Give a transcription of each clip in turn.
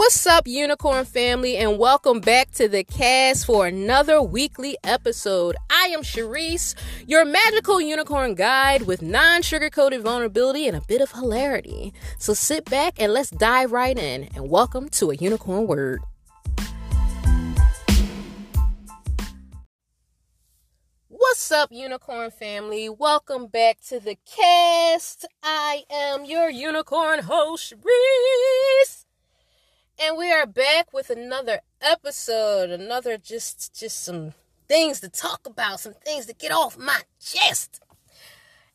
What's up, Unicorn family, and welcome back to the cast for another weekly episode. I am Sharice, your magical unicorn guide with non sugar coated vulnerability and a bit of hilarity. So sit back and let's dive right in, and welcome to a unicorn word. What's up, unicorn family? Welcome back to the cast. I am your unicorn host, Reese and we are back with another episode another just just some things to talk about some things to get off my chest.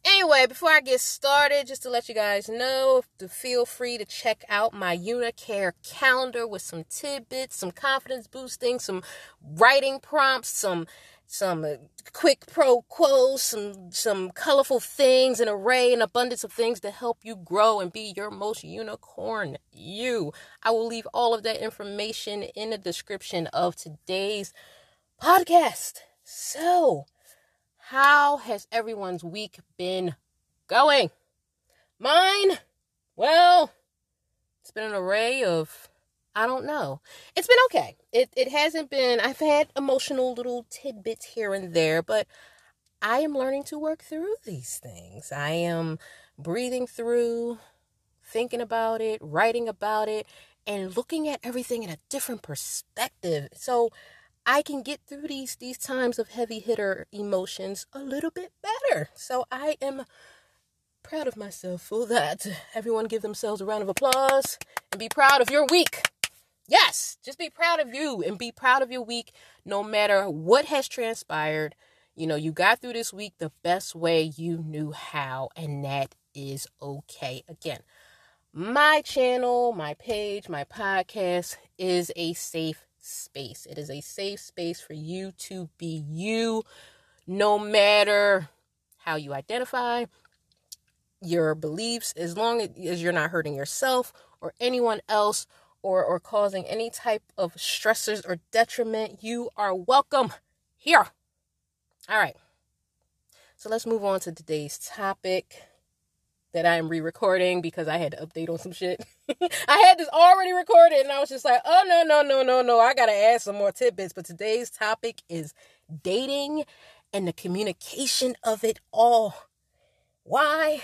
Anyway before i get started just to let you guys know to feel free to check out my unicare calendar with some tidbits some confidence boosting some writing prompts some some uh, quick pro quos, some some colorful things, an array and abundance of things to help you grow and be your most unicorn you. I will leave all of that information in the description of today's podcast. So, how has everyone's week been going? Mine, well, it's been an array of I don't know. It's been okay. It it hasn't been I've had emotional little tidbits here and there, but I am learning to work through these things. I am breathing through, thinking about it, writing about it, and looking at everything in a different perspective. So I can get through these these times of heavy hitter emotions a little bit better. So I am proud of myself for that. Everyone give themselves a round of applause and be proud of your week. Yes, just be proud of you and be proud of your week no matter what has transpired. You know, you got through this week the best way you knew how, and that is okay. Again, my channel, my page, my podcast is a safe space. It is a safe space for you to be you no matter how you identify, your beliefs, as long as you're not hurting yourself or anyone else or, or causing any type of stressors or detriment, you are welcome here. All right. So let's move on to today's topic that I am re recording because I had to update on some shit. I had this already recorded and I was just like, oh, no, no, no, no, no. I got to add some more tidbits. But today's topic is dating and the communication of it all. Why?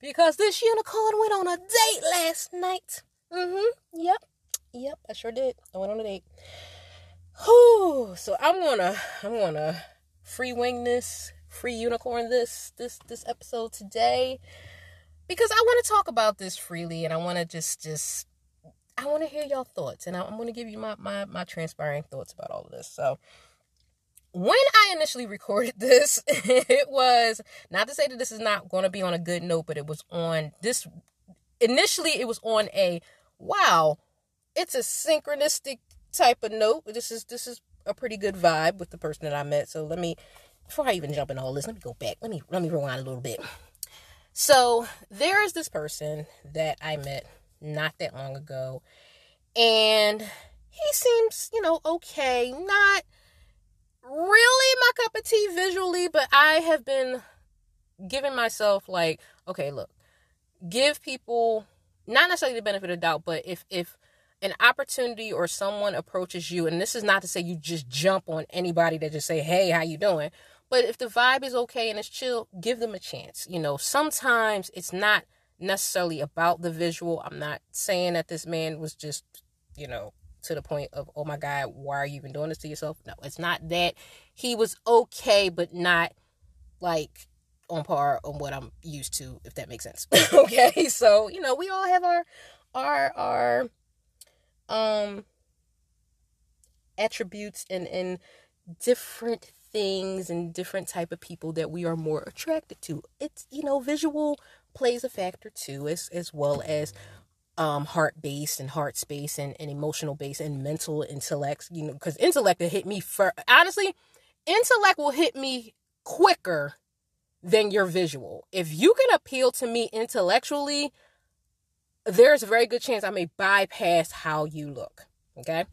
Because this unicorn went on a date last night. Mm-hmm. Yep. Yep, I sure did. I went on a date. Whew. So I'm gonna I'm gonna free wing this, free unicorn this this this episode today. Because I want to talk about this freely and I wanna just just I want to hear y'all thoughts and I'm going to give you my, my, my transpiring thoughts about all of this. So, when I initially recorded this, it was not to say that this is not going to be on a good note, but it was on this. Initially, it was on a wow, it's a synchronistic type of note. This is this is a pretty good vibe with the person that I met. So let me before I even jump in all this, let me go back. Let me let me rewind a little bit. So there is this person that I met not that long ago, and he seems, you know, okay. Not really my cup of tea visually, but I have been giving myself like, okay, look, give people not necessarily the benefit of doubt, but if if an opportunity or someone approaches you, and this is not to say you just jump on anybody that just say, "Hey, how you doing?" But if the vibe is okay and it's chill, give them a chance. You know, sometimes it's not necessarily about the visual. I'm not saying that this man was just, you know, to the point of, oh my God, why are you even doing this to yourself? No, it's not that. He was okay, but not like on par on what I'm used to, if that makes sense. okay, so you know we all have our our our um attributes and and different things and different type of people that we are more attracted to. It's you know visual plays a factor too, as as well as um heart based and heart space and, and emotional base and mental intellect. You know, because intellect will hit me for honestly, intellect will hit me quicker than your visual. If you can appeal to me intellectually, there's a very good chance I may bypass how you look. Okay?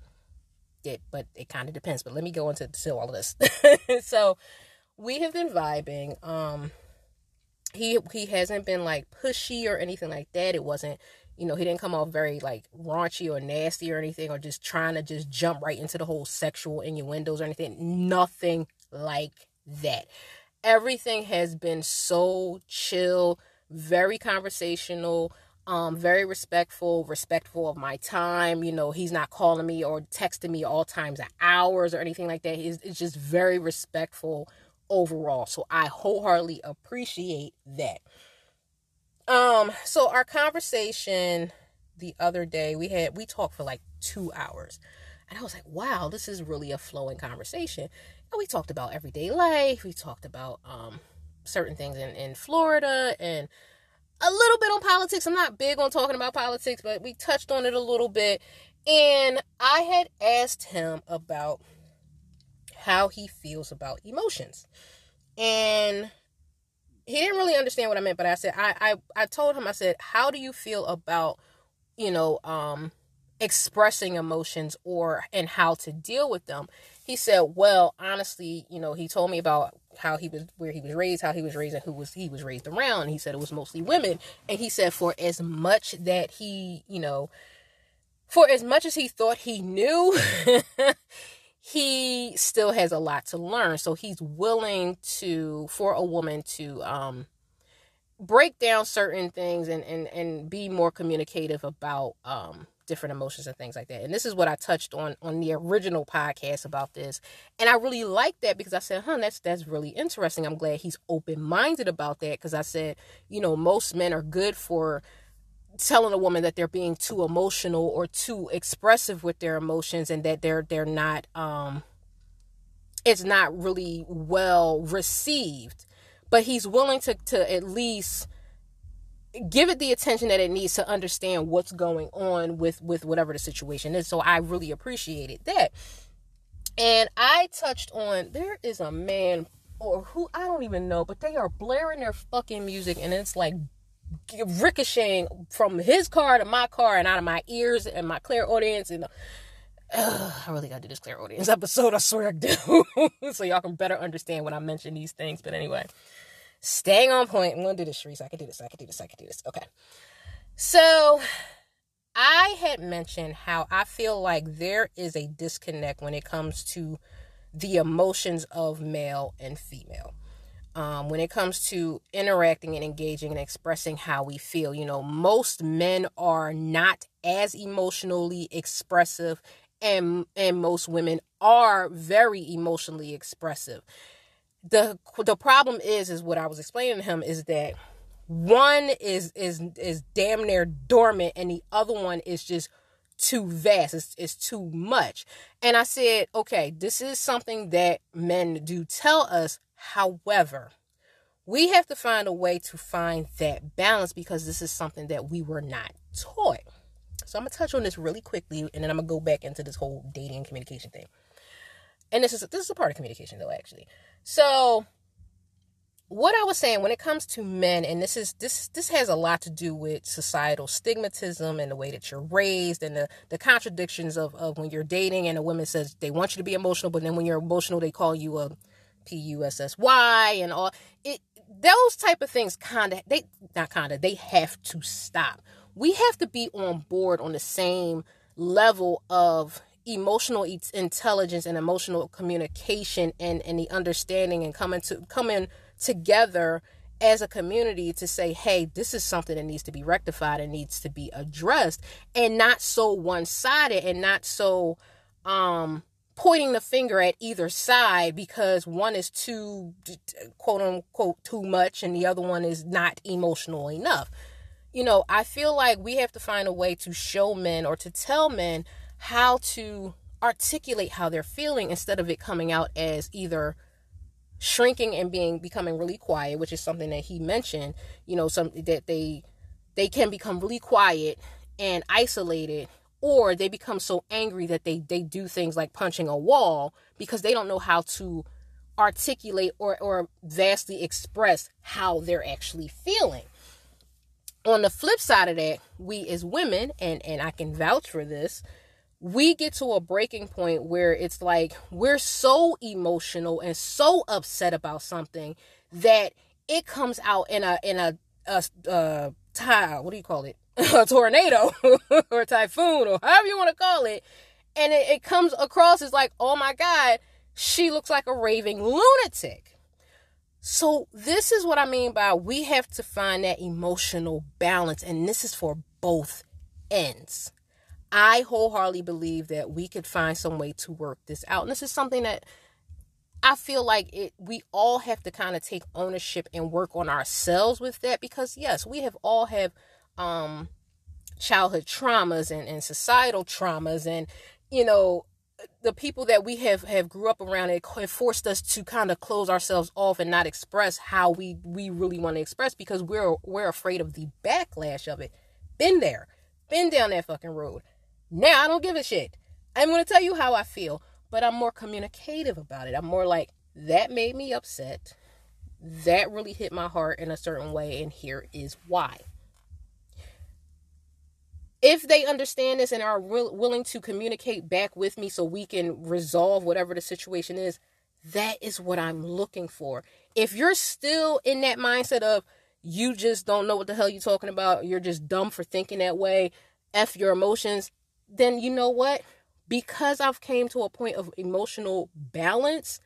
It, but it kind of depends. But let me go into to all of this. so we have been vibing. Um he he hasn't been like pushy or anything like that. It wasn't, You know, he didn't come off very like raunchy or nasty or anything, or just trying to just jump right into the whole sexual innuendos or anything. Nothing like that. Everything has been so chill, very conversational, um, very respectful, respectful of my time. You know, he's not calling me or texting me all times hours or anything like that. He's it's just very respectful overall. So I wholeheartedly appreciate that. Um, so our conversation the other day, we had we talked for like two hours. And I was like, wow, this is really a flowing conversation. We talked about everyday life. We talked about um certain things in, in Florida and a little bit on politics. I'm not big on talking about politics, but we touched on it a little bit. And I had asked him about how he feels about emotions. And he didn't really understand what I meant, but I said I I, I told him I said, "How do you feel about, you know, um expressing emotions or and how to deal with them?" He said, "Well, honestly, you know, he told me about how he was where he was raised, how he was raised and who was he was raised around. He said it was mostly women. And he said for as much that he, you know, for as much as he thought he knew, he still has a lot to learn. So he's willing to for a woman to um break down certain things and and and be more communicative about um different emotions and things like that. And this is what I touched on on the original podcast about this. And I really like that because I said, "Huh, that's that's really interesting. I'm glad he's open-minded about that because I said, you know, most men are good for telling a woman that they're being too emotional or too expressive with their emotions and that they're they're not um it's not really well received. But he's willing to to at least give it the attention that it needs to understand what's going on with with whatever the situation is so i really appreciated that and i touched on there is a man or who i don't even know but they are blaring their fucking music and it's like ricocheting from his car to my car and out of my ears and my clairaudience and uh, I really gotta do this clairaudience episode. I swear I do, so y'all can better understand when I mention these things. But anyway, staying on point. I'm gonna do this, Reese. I can do this. I can do this. I can do this. Okay. So I had mentioned how I feel like there is a disconnect when it comes to the emotions of male and female. Um, when it comes to interacting and engaging and expressing how we feel, you know, most men are not as emotionally expressive, and and most women are very emotionally expressive the the problem is is what I was explaining to him is that one is is is damn near dormant and the other one is just too vast. It's, it's too much. And i said okay this is something that men do tell us. However we have to find a way to find that balance because this is something that we were not taught. So i'm gonna touch on this really quickly and then i'm gonna go back into this whole dating and communication thing and this is this is a part of communication though actually so what I was saying when it comes to men, and this is this this has a lot to do with societal stigmatism and the way that you're raised and the, the contradictions of, of when you're dating and a woman says they want you to be emotional, but then when you're emotional they call you a P U S S Y and all it those type of things kinda they not kinda they have to stop. We have to be on board on the same level of emotional intelligence and emotional communication and, and the understanding and coming to coming together as a community to say, hey, this is something that needs to be rectified and needs to be addressed, and not so one sided and not so um pointing the finger at either side because one is too quote unquote too much and the other one is not emotional enough. You know, I feel like we have to find a way to show men or to tell men how to articulate how they're feeling instead of it coming out as either shrinking and being becoming really quiet which is something that he mentioned you know some that they they can become really quiet and isolated or they become so angry that they they do things like punching a wall because they don't know how to articulate or or vastly express how they're actually feeling. On the flip side of that we as women and and I can vouch for this we get to a breaking point where it's like we're so emotional and so upset about something that it comes out in a in a a, a tile, what do you call it? a tornado or a typhoon or however you want to call it. And it, it comes across as like, oh my God, she looks like a raving lunatic. So, this is what I mean by we have to find that emotional balance, and this is for both ends. I wholeheartedly believe that we could find some way to work this out. And this is something that I feel like it we all have to kind of take ownership and work on ourselves with that because yes, we have all have um childhood traumas and, and societal traumas and you know the people that we have have grew up around it have forced us to kind of close ourselves off and not express how we we really want to express because we're we're afraid of the backlash of it. Been there. Been down that fucking road now I don't give a shit. I'm going to tell you how I feel, but I'm more communicative about it. I'm more like, that made me upset. That really hit my heart in a certain way, and here is why. If they understand this and are willing to communicate back with me so we can resolve whatever the situation is, that is what I'm looking for. If you're still in that mindset of you just don't know what the hell you're talking about, you're just dumb for thinking that way, F your emotions, then you know what? Because I've came to a point of emotional balance,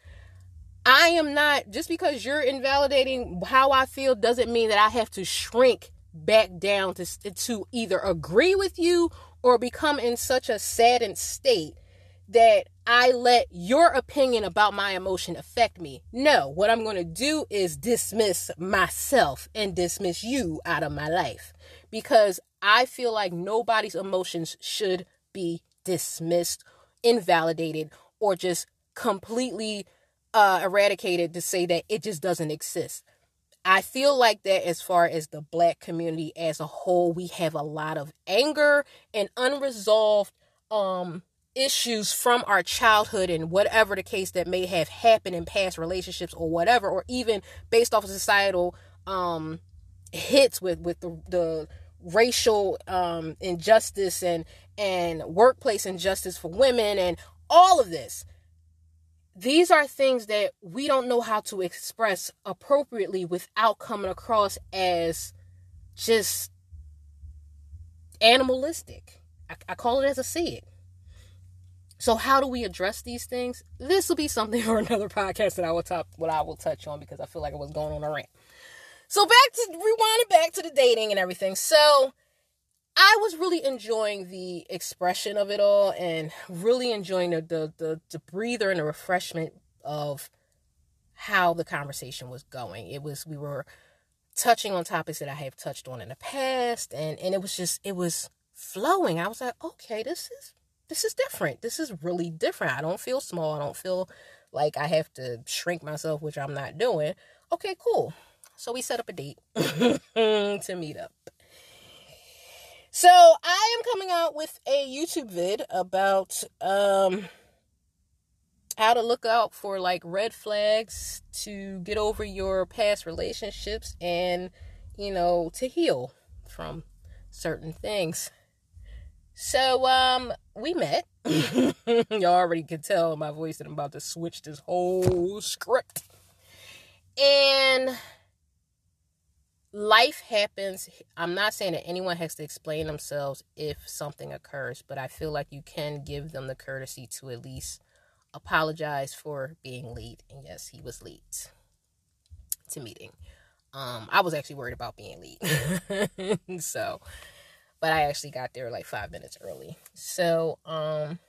I am not just because you're invalidating how I feel doesn't mean that I have to shrink back down to to either agree with you or become in such a saddened state that I let your opinion about my emotion affect me. No, what I'm going to do is dismiss myself and dismiss you out of my life because I feel like nobody's emotions should be dismissed, invalidated, or just completely uh, eradicated to say that it just doesn't exist. I feel like that as far as the black community as a whole, we have a lot of anger and unresolved um, issues from our childhood and whatever the case that may have happened in past relationships or whatever, or even based off of societal um, hits with with the, the racial um, injustice and and workplace injustice for women and all of this. These are things that we don't know how to express appropriately without coming across as just animalistic. I, I call it as I see it so how do we address these things? This will be something for another podcast that i will talk what i will touch on because i feel like i was going on a rant. So back to rewinding back to the dating and everything. So I was really enjoying the expression of it all and really enjoying the the the, the breather and the refreshment of how the conversation was going. It was we were touching on topics that I have touched on in the past and and it was just it was flowing. I was like, okay, this is this is different. This is really different. I don't feel small. I don't feel like I have to shrink myself, which I'm not doing. Okay, cool. So we set up a date to meet up. So I am coming out with a YouTube vid about um how to look out for like red flags to get over your past relationships and you know to heal from certain things. So um we met. Y'all already can tell in my voice that I'm about to switch this whole script. And life happens. I'm not saying that anyone has to explain themselves if something occurs, but I feel like you can give them the courtesy to at least apologize for being late. And yes, he was late to meeting. Um, I was actually worried about being late. so, but I actually got there like five minutes early. So, um,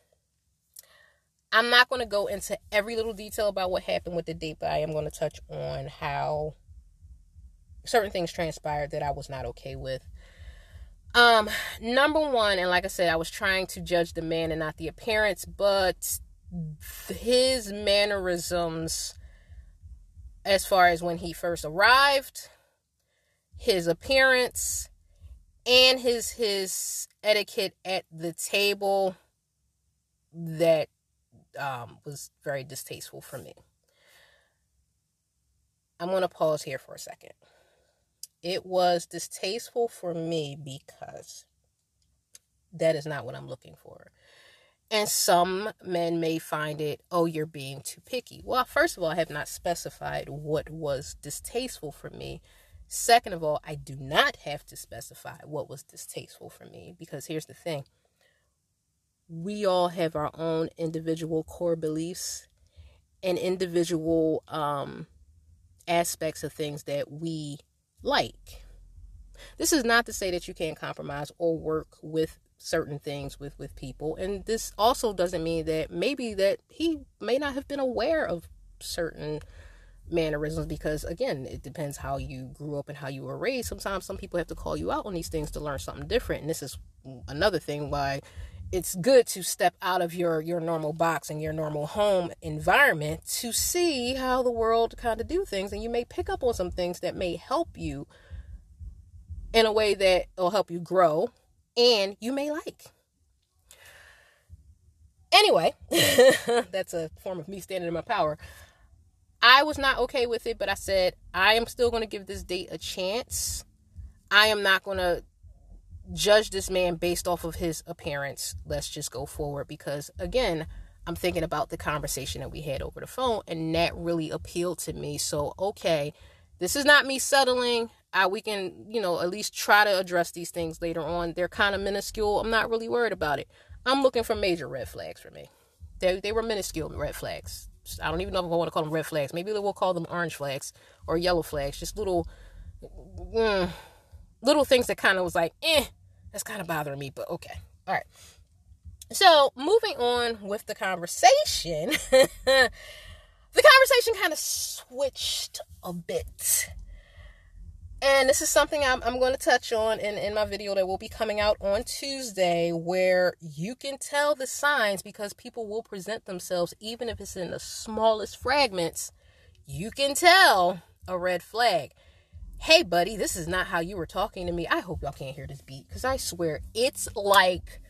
I'm not going to go into every little detail about what happened with the date, but I am going to touch on how certain things transpired that I was not okay with. Um, number one, and like I said, I was trying to judge the man and not the appearance, but his mannerisms, as far as when he first arrived, his appearance, and his his etiquette at the table, that um, was very distasteful for me. I'm going to pause here for a second. It was distasteful for me because that is not what I'm looking for. And some men may find it, oh, you're being too picky. Well, first of all, I have not specified what was distasteful for me. Second of all, I do not have to specify what was distasteful for me because here's the thing we all have our own individual core beliefs and individual um, aspects of things that we like. This is not to say that you can't compromise or work with certain things with with people and this also doesn't mean that maybe that he may not have been aware of certain mannerisms because again it depends how you grew up and how you were raised sometimes some people have to call you out on these things to learn something different and this is another thing why it's good to step out of your your normal box and your normal home environment to see how the world kind of do things and you may pick up on some things that may help you in a way that will help you grow and you may like anyway that's a form of me standing in my power I was not okay with it, but I said, I am still going to give this date a chance. I am not going to judge this man based off of his appearance. Let's just go forward because, again, I'm thinking about the conversation that we had over the phone, and that really appealed to me. So, okay, this is not me settling. I, we can, you know, at least try to address these things later on. They're kind of minuscule. I'm not really worried about it. I'm looking for major red flags for me. They, they were minuscule red flags. I don't even know if I want to call them red flags. Maybe we'll call them orange flags or yellow flags. Just little, mm, little things that kind of was like, eh, that's kind of bothering me. But okay, all right. So moving on with the conversation, the conversation kind of switched a bit. And this is something I'm, I'm going to touch on in, in my video that will be coming out on Tuesday, where you can tell the signs because people will present themselves, even if it's in the smallest fragments. You can tell a red flag. Hey, buddy, this is not how you were talking to me. I hope y'all can't hear this beat because I swear it's like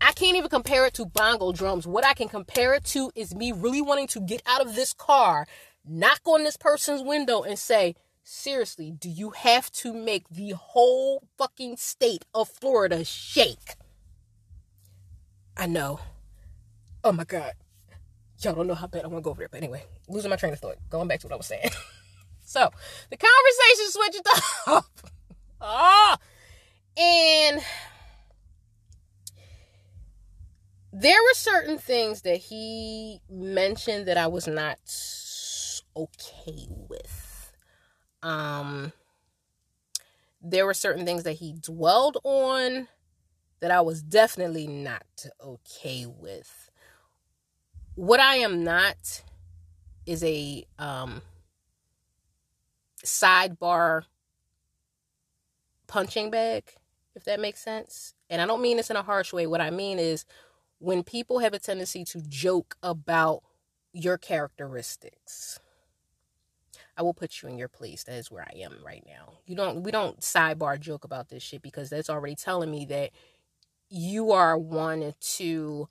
I can't even compare it to bongo drums. What I can compare it to is me really wanting to get out of this car, knock on this person's window, and say, Seriously, do you have to make the whole fucking state of Florida shake? I know. Oh my god. Y'all don't know how bad I want to go over there. But anyway, losing my train of thought. Going back to what I was saying. so, the conversation switched up. ah! And there were certain things that he mentioned that I was not okay with um, there were certain things that he dwelled on that I was definitely not okay with. What I am not is a um, sidebar punching bag, if that makes sense. And I don't mean this in a harsh way. What I mean is when people have a tendency to joke about your characteristics I will put you in your place. That is where I am right now. You don't we don't sidebar joke about this shit because that's already telling me that you are one to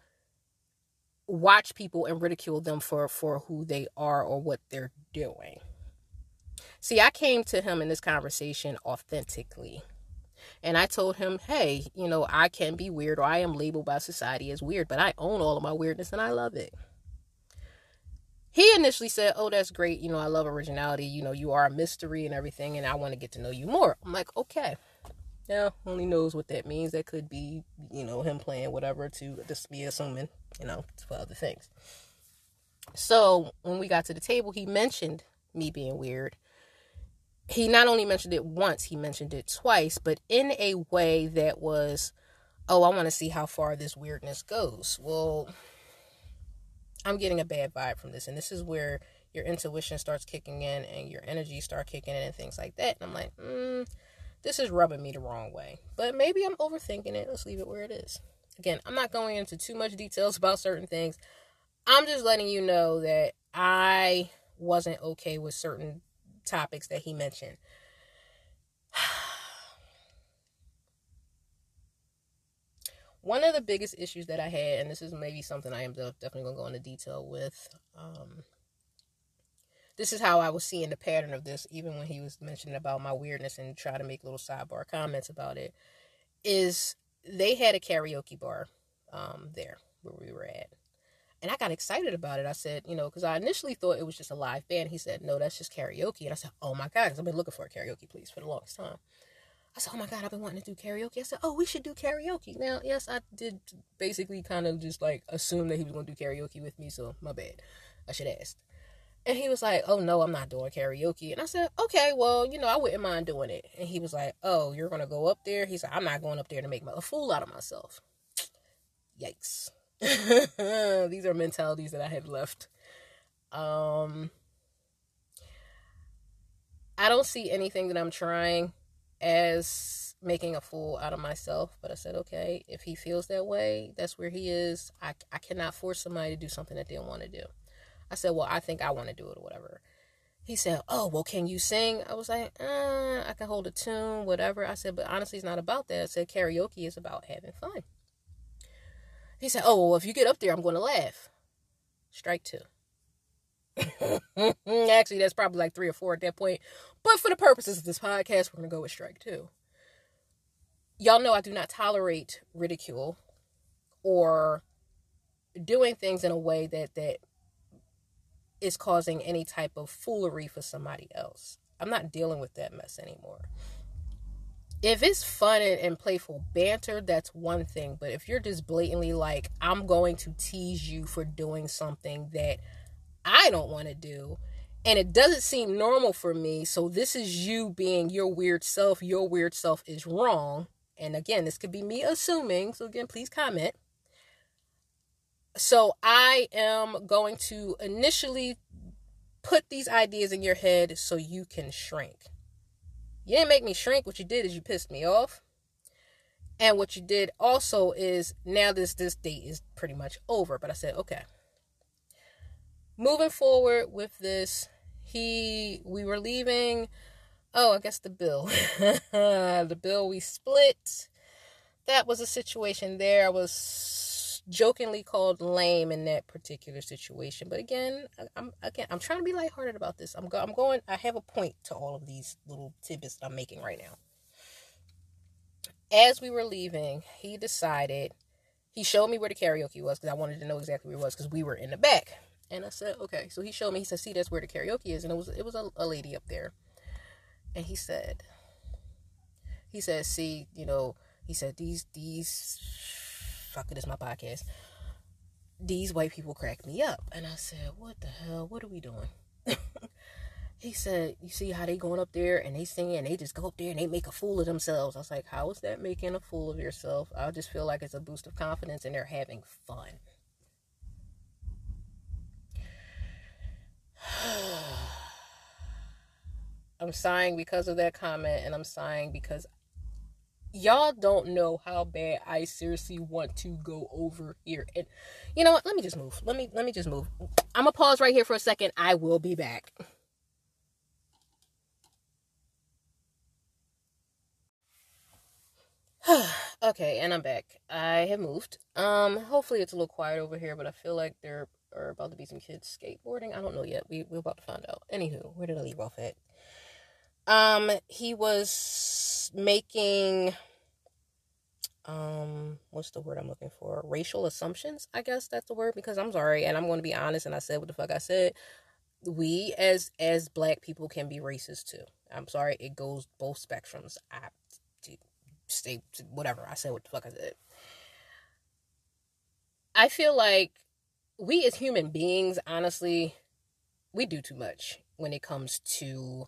watch people and ridicule them for for who they are or what they're doing. See, I came to him in this conversation authentically. And I told him, hey, you know, I can be weird or I am labeled by society as weird, but I own all of my weirdness and I love it he initially said, Oh, that's great. You know, I love originality. You know, you are a mystery and everything, and I want to get to know you more. I'm like, Okay. Yeah, only knows what that means. That could be, you know, him playing whatever to just be assuming, you know, for other things. So when we got to the table, he mentioned me being weird. He not only mentioned it once, he mentioned it twice, but in a way that was, oh, I want to see how far this weirdness goes. Well, I'm getting a bad vibe from this. And this is where your intuition starts kicking in and your energy start kicking in and things like that. And I'm like, mm, this is rubbing me the wrong way. But maybe I'm overthinking it. Let's leave it where it is. Again, I'm not going into too much details about certain things. I'm just letting you know that I wasn't okay with certain topics that he mentioned. one of the biggest issues that I had, and this is maybe something I am definitely going to go into detail with. Um, this is how I was seeing the pattern of this, even when he was mentioning about my weirdness and trying to make little sidebar comments about it. Is they had a karaoke bar um, there where we were at, And I got excited about it. I said, you know, because I initially thought it was just a live band. He said, no, that's just karaoke. And I said, oh my God, because I've been looking for a karaoke place for the longest time. I said, oh my God, I've been wanting to do karaoke. I said, oh, we should do karaoke. Now, yes, I did basically kind of just like assume that he was going to do karaoke with me. So my bad. I should ask. And he was like, oh no, I'm not doing karaoke. And I said, okay, well, you know, I wouldn't mind doing it. And he was like, oh, you're going to go up there? He said, I'm not going up there to make a fool out of myself. Yikes. These are mentalities that I have left. Um, I don't see anything that I'm trying as making a fool out of myself. But I said, okay, if he feels that way, that's where he is. I, I cannot force somebody to do something that they don't want to do. I said, well, I think I want to do it or whatever. He said, oh, well, can you sing? I was like, uh, I can hold a tune, whatever. I said, but honestly, it's not about that. I said, karaoke is about having fun. He said, Oh, well, if you get up there, I'm going to laugh. Strike two. Actually, that's probably like three or four at that point. But for the purposes of this podcast, we're going to go with strike two. Y'all know I do not tolerate ridicule or doing things in a way that that is causing any type of foolery for somebody else. I'm not dealing with that mess anymore if it's fun and, playful banter, that's one thing. But if you're just blatantly like, I'm going to tease you for doing something that I don't want to do, and it doesn't seem normal for me, so this is you being your weird self, your weird self is wrong. And again, this could be me assuming, so again, please comment. So I am going to initially put these ideas in your head so you can shrink. You didn't make me shrink. What you did is you pissed me off. And what you did also is now this this date is pretty much over. But I said, okay. Moving forward with this, he we were leaving. Oh, I guess the bill. the bill we split. That was a situation there. I was jokingly called lame in that particular situation. But again, I'm again I'm trying to be lighthearted about this. I'm go, I'm going. I have a point to all of these little tidbits I'm making right now. As we were leaving, he decided. He showed me where the karaoke was because I wanted to know exactly where it was because we were in the back. And I said, okay. So he showed me. He said, see, that's where the karaoke is. And it was it was a, a lady up there. And he said, he said, see, you know, he said these these fuck it, it's my podcast. These white people crack me up. And I said, What the hell? What are we doing? he said, You see how they going up there and they sing and they just go up there and they make a fool of themselves. I was like, How is that making a fool of yourself? I just feel like it's a boost of confidence and they're having fun. I'm sighing because of that comment and I'm sighing because y'all don't know how bad I seriously want to go over here. And you know what? Let me just move. Let me let me just move. I'm gonna pause right here for a second. I will be back. okay, and I'm back. I have moved. Um, hopefully it's a little quiet over here, but I feel like there are about to be some kids skateboarding. I don't know yet. We we're about to find out. Anywho, where did I leave off at? Um, he was making um what's the word I'm looking for? Racial assumptions, I guess that's the word because I'm sorry and I'm going to be honest and I said what the fuck I said. We as as black people can be racist too. I'm sorry, it goes both spectrums. I stay whatever. I said what the fuck I said. I feel like we as human beings, honestly, we do too much when it comes to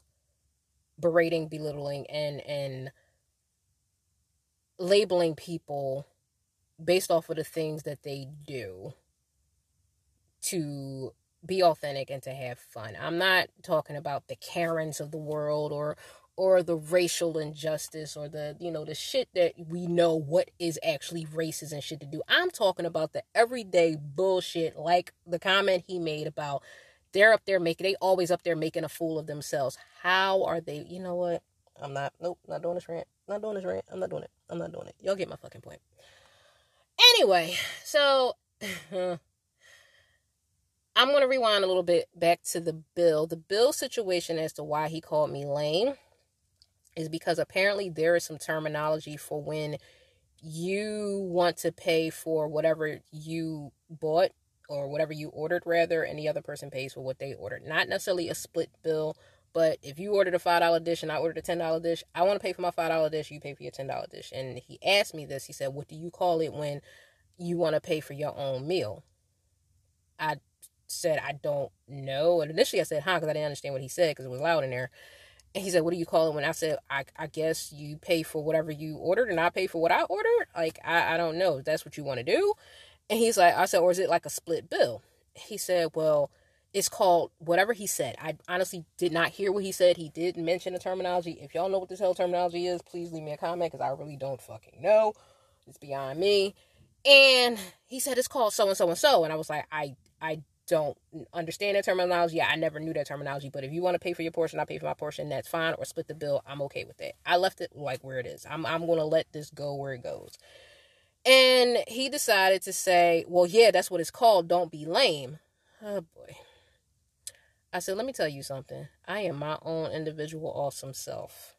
berating, belittling, and and labeling people based off of the things that they do to be authentic and to have fun. I'm not talking about the Karens of the world or or the racial injustice or the you know the shit that we know what is actually racist and shit to do. I'm talking about the everyday bullshit like the comment he made about they're up there making, they always up there making a fool of themselves. How are they? You know what? I'm not, nope, not doing this rant. Not doing this rant. I'm not doing it. I'm not doing it. Y'all get my fucking point. Anyway, so I'm going to rewind a little bit back to the bill. The bill situation as to why he called me lame is because apparently there is some terminology for when you want to pay for whatever you bought or whatever you ordered rather, and the other person pays for what they ordered. Not necessarily a split bill, but if you ordered a five dollar dish and I ordered a ten dollar dish, I want to pay for my five dollar dish. You pay for your ten dollar dish. And he asked me this. He said, "What do you call it when you want to pay for your own meal?" I said, "I don't know." And initially, I said, "Huh," because I didn't understand what he said because it was loud in there. And he said, "What do you call it?" When I said, "I, I guess you pay for whatever you ordered, and I pay for what I ordered." Like I, I don't know. That's what you want to do. And he's like, I said, or is it like a split bill? He said, well, it's called whatever he said. I honestly did not hear what he said. He did mention the terminology. If y'all know what this hell terminology is, please leave me a comment because I really don't fucking know. It's beyond me. And he said it's called so and so and so. And I was like, I I don't understand that terminology. I never knew that terminology. But if you want to pay for your portion, I pay for my portion. That's fine. Or split the bill. I'm okay with that. I left it like where it is. I'm I'm gonna let this go where it goes. And he decided to say, Well, yeah, that's what it's called. Don't be lame. Oh boy. I said, Let me tell you something. I am my own individual awesome self.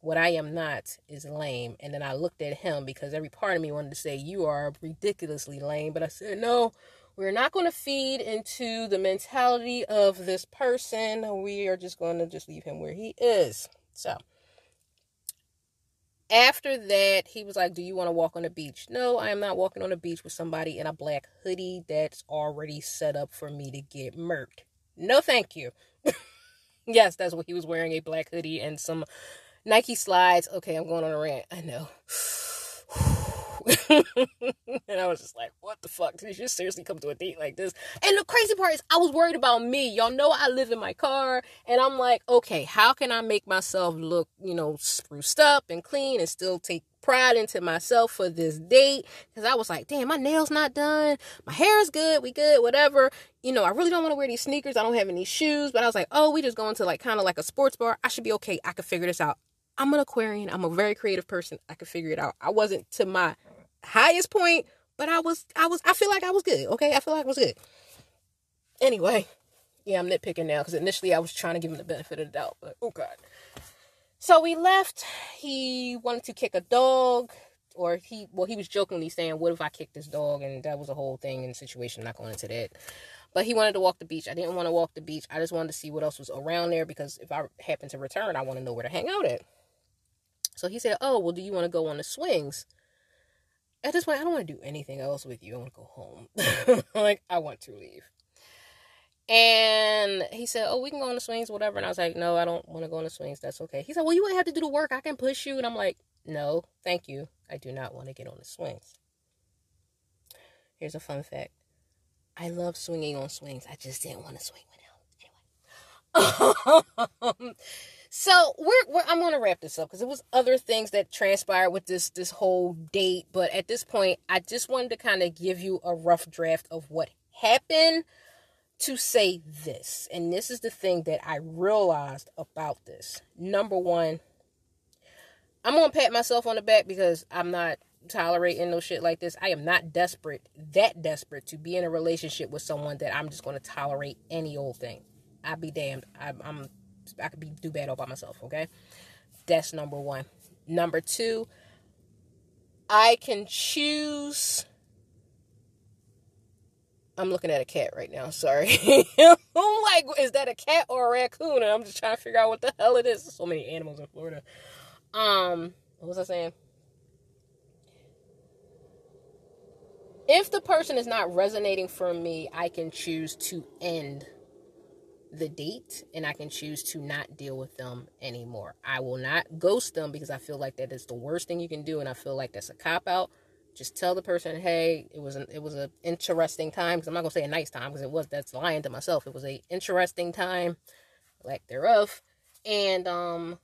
What I am not is lame. And then I looked at him because every part of me wanted to say, You are ridiculously lame. But I said, No, we're not going to feed into the mentality of this person. We are just going to just leave him where he is. So after that, he was like, Do you want to walk on the beach? No, I am not walking on the beach with somebody in a black hoodie that's already set up for me to get murked. No, thank you. yes, that's what he was wearing a black hoodie and some Nike slides. Okay, I'm going on a rant. I know. and I was just like, what the fuck? Did you seriously come to a date like this? And the crazy part is, I was worried about me. Y'all know I live in my car. And I'm like, okay, how can I make myself look, you know, spruced up and clean and still take pride into myself for this date? Because I was like, damn, my nails not done. My hair is good. We good, whatever. You know, I really don't want to wear these sneakers. I don't have any shoes. But I was like, oh, we just going to like kind of like a sports bar. I should be okay. I could figure this out. I'm an Aquarian. I'm a very creative person. I could figure it out. I wasn't to my highest point, but I was I was I feel like I was good. Okay, I feel like I was good. Anyway, yeah, I'm nitpicking now because initially I was trying to give him the benefit of the doubt, but oh god. So we left. He wanted to kick a dog, or he well he was jokingly saying, "What if I kick this dog?" And that was a whole thing and situation. I'm not going into that. But he wanted to walk the beach. I didn't want to walk the beach. I just wanted to see what else was around there because if I happen to return, I want to know where to hang out at. So he said, "Oh, well, do you want to go on the swings?" At this point, I don't want to do anything else with you. I want to go home. like, I want to leave. And he said, Oh, we can go on the swings, whatever. And I was like, No, I don't want to go on the swings. That's okay. He said, Well, you wouldn't have to do the work. I can push you. And I'm like, No, thank you. I do not want to get on the swings. Here's a fun fact I love swinging on swings. I just didn't want to swing without. Anyway. Um, So we're, we're I'm gonna wrap this up because there was other things that transpired with this this whole date, but at this point, I just wanted to kind of give you a rough draft of what happened to say this, and this is the thing that I realized about this. Number one, I'm gonna pat myself on the back because I'm not tolerating no shit like this. I am not desperate, that desperate to be in a relationship with someone that I'm just gonna tolerate any old thing. I'd be damned. I, I'm I could be do bad all by myself, okay? That's number one. Number two, I can choose. I'm looking at a cat right now. Sorry. I'm like, is that a cat or a raccoon? And I'm just trying to figure out what the hell it is. There's so many animals in Florida. Um, what was I saying? If the person is not resonating for me, I can choose to end the date and I can choose to not deal with them anymore. I will not ghost them because I feel like that is the worst thing you can do and I feel like that's a cop out. Just tell the person, "Hey, it was an it was an interesting time." Because I'm not gonna say a nice time because it was. That's lying to myself. It was a interesting time, lack thereof, and um,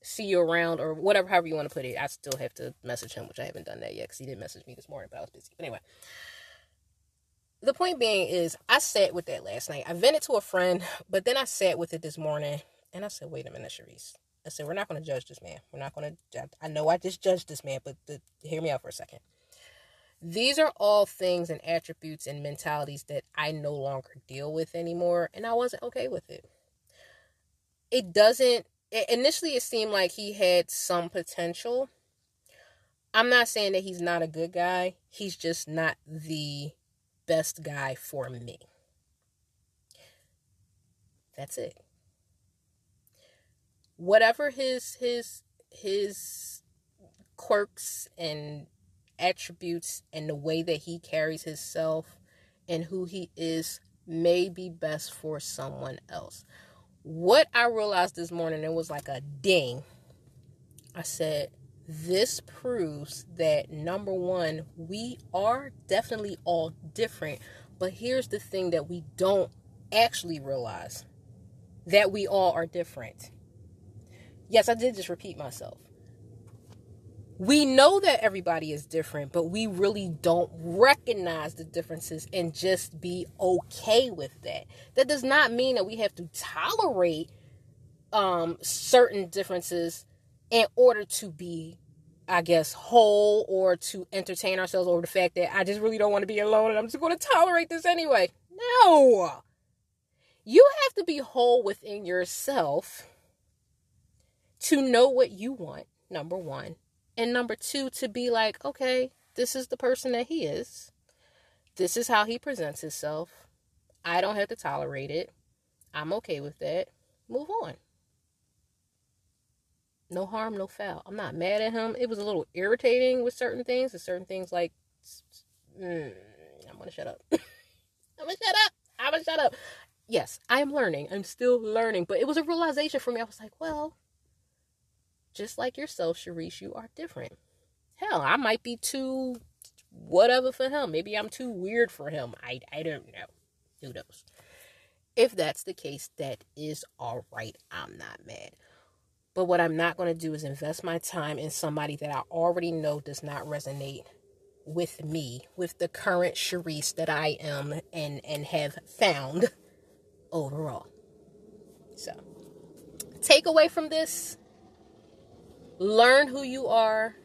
see you around or whatever, however you want to put it. I still have to message him, which I haven't done that yet because he didn't message me this morning, but I was busy. But anyway, the point being is I sat with that last night. I vented to a friend, but then I sat with it this morning and I said, wait a minute, Sharice. I said, we're not going to judge this man. We're not going to, I know I just judged this man, but the, hear me out for a second. These are all things and attributes and mentalities that I no longer deal with anymore, and I wasn't okay with it. It doesn't, initially, it seemed like he had some potential. I'm not saying that he's not a good guy, he's just not the best guy for me. That's it. Whatever his his his quirks and attributes and the way that he carries himself and who he is may be best for someone else. What I realized this morning, it was like a ding. I said, this proves that number one, we are definitely all different. But here's the thing that we don't actually realize that we all are different. Yes, I did just repeat myself we know that everybody is different, but we really don't recognize the differences and just be okay with that. That does not mean that we have to tolerate um, certain differences in order to be, I guess, whole or to entertain ourselves over the fact that I just really don't want to be alone and I'm just going to tolerate this anyway. No. You have to be whole within yourself to know what you want, number one and number two, to be like, okay, this is the person that he is. This is how he presents himself. I don't have to tolerate it. I'm okay with that. Move on. No harm, no foul. I'm not mad at him. It was a little irritating with certain things, and certain things like, mm, I'm gonna shut up. I'm gonna shut up. I'm gonna shut up. Yes, I am learning. I'm still learning, but it was a realization for me. I was like, well, just like yourself, Sharice, you are different. Hell, I might be too whatever for him. Maybe I'm too weird for him. I, I don't know. Who knows? If that's the case, that is all right. I'm not mad. But what I'm not going to do is invest my time in somebody that I already know does not resonate with me, with the current Sharice that I am and, and have found overall. So, take away from this Learn who you are,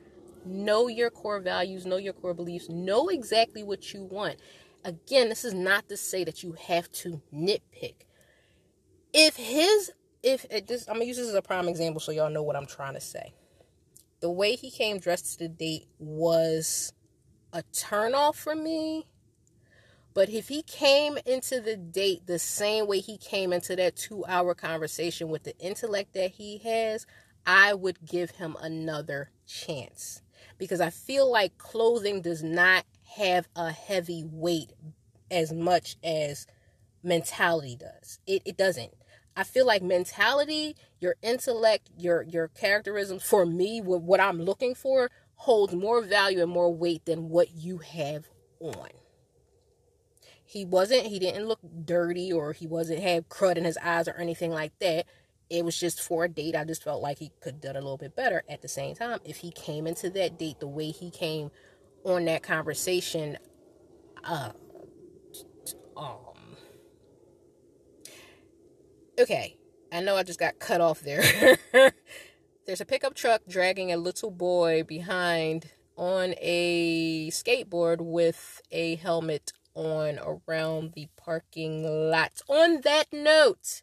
know your core values, know your core beliefs, know exactly what you want. Again, this is not to say that you have to nitpick. If his, if just, I'm gonna use this as a prime example so y'all know what I'm trying to say. The way he came dressed to the date was a turnoff for me. But if he came into the date the same way he came into that two hour conversation with the intellect that he has, I would give him another chance because I feel like clothing does not have a heavy weight as much as mentality does. It, it doesn't. I feel like mentality, your intellect, your your characterisms for me, what, I'm looking for holds more value and more weight than what you have on. He wasn't, he didn't look dirty or he wasn't have crud in his eyes or anything like that it was just for a date. I just felt like he could have done a little bit better. At the same time, if he came into that date the way he came on that conversation, uh, um, okay, I know I just got cut off there. There's a pickup truck dragging a little boy behind on a skateboard with a helmet on around the parking lot. On that note,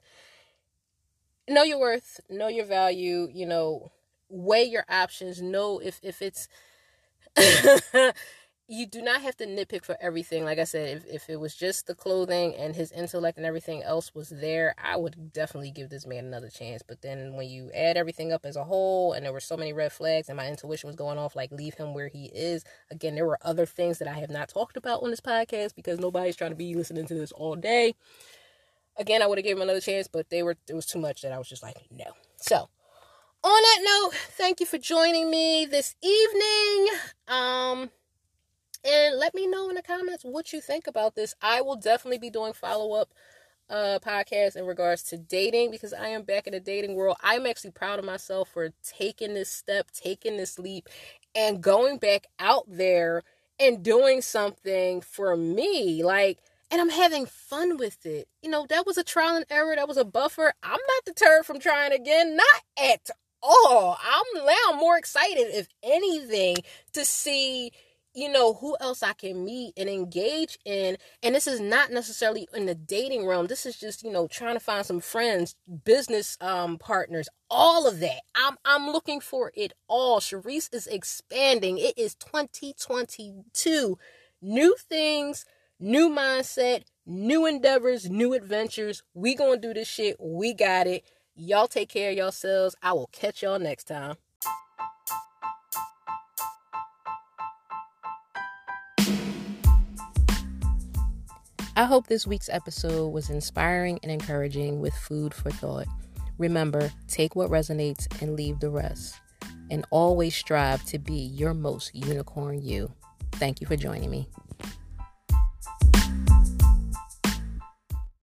know your worth, know your value, you know, weigh your options, know if if it's you do not have to nitpick for everything. Like I said, if, if it was just the clothing and his intellect and everything else was there, I would definitely give this man another chance. But then when you add everything up as a whole and there were so many red flags and my intuition was going off, like leave him where he is. Again, there were other things that I have not talked about on this podcast because nobody's trying to be listening to this all day. Again, I would have given him another chance, but they were it was too much that I was just like, no. So, on that note, thank you for joining me this evening. Um and let me know in the comments what you think about this. I will definitely be doing follow-up uh podcast in regards to dating because I am back in the dating world. I'm actually proud of myself for taking this step, taking this leap and going back out there and doing something for me. Like and I'm having fun with it. You know, that was a trial and error, that was a buffer. I'm not deterred from trying again, not at all. I'm now more excited, if anything, to see you know who else I can meet and engage in and this is not necessarily in the dating realm this is just you know trying to find some friends business um partners all of that I'm I'm looking for it all Sharice is expanding it is 2022 new things New mindset, new endeavors, new adventures. We gonna do this shit. We got it. Y'all take care of yourselves. I will catch y'all next time. I hope this week's episode was inspiring and encouraging with food for thought. Remember, take what resonates and leave the rest. And always strive to be your most unicorn you. Thank you for joining me.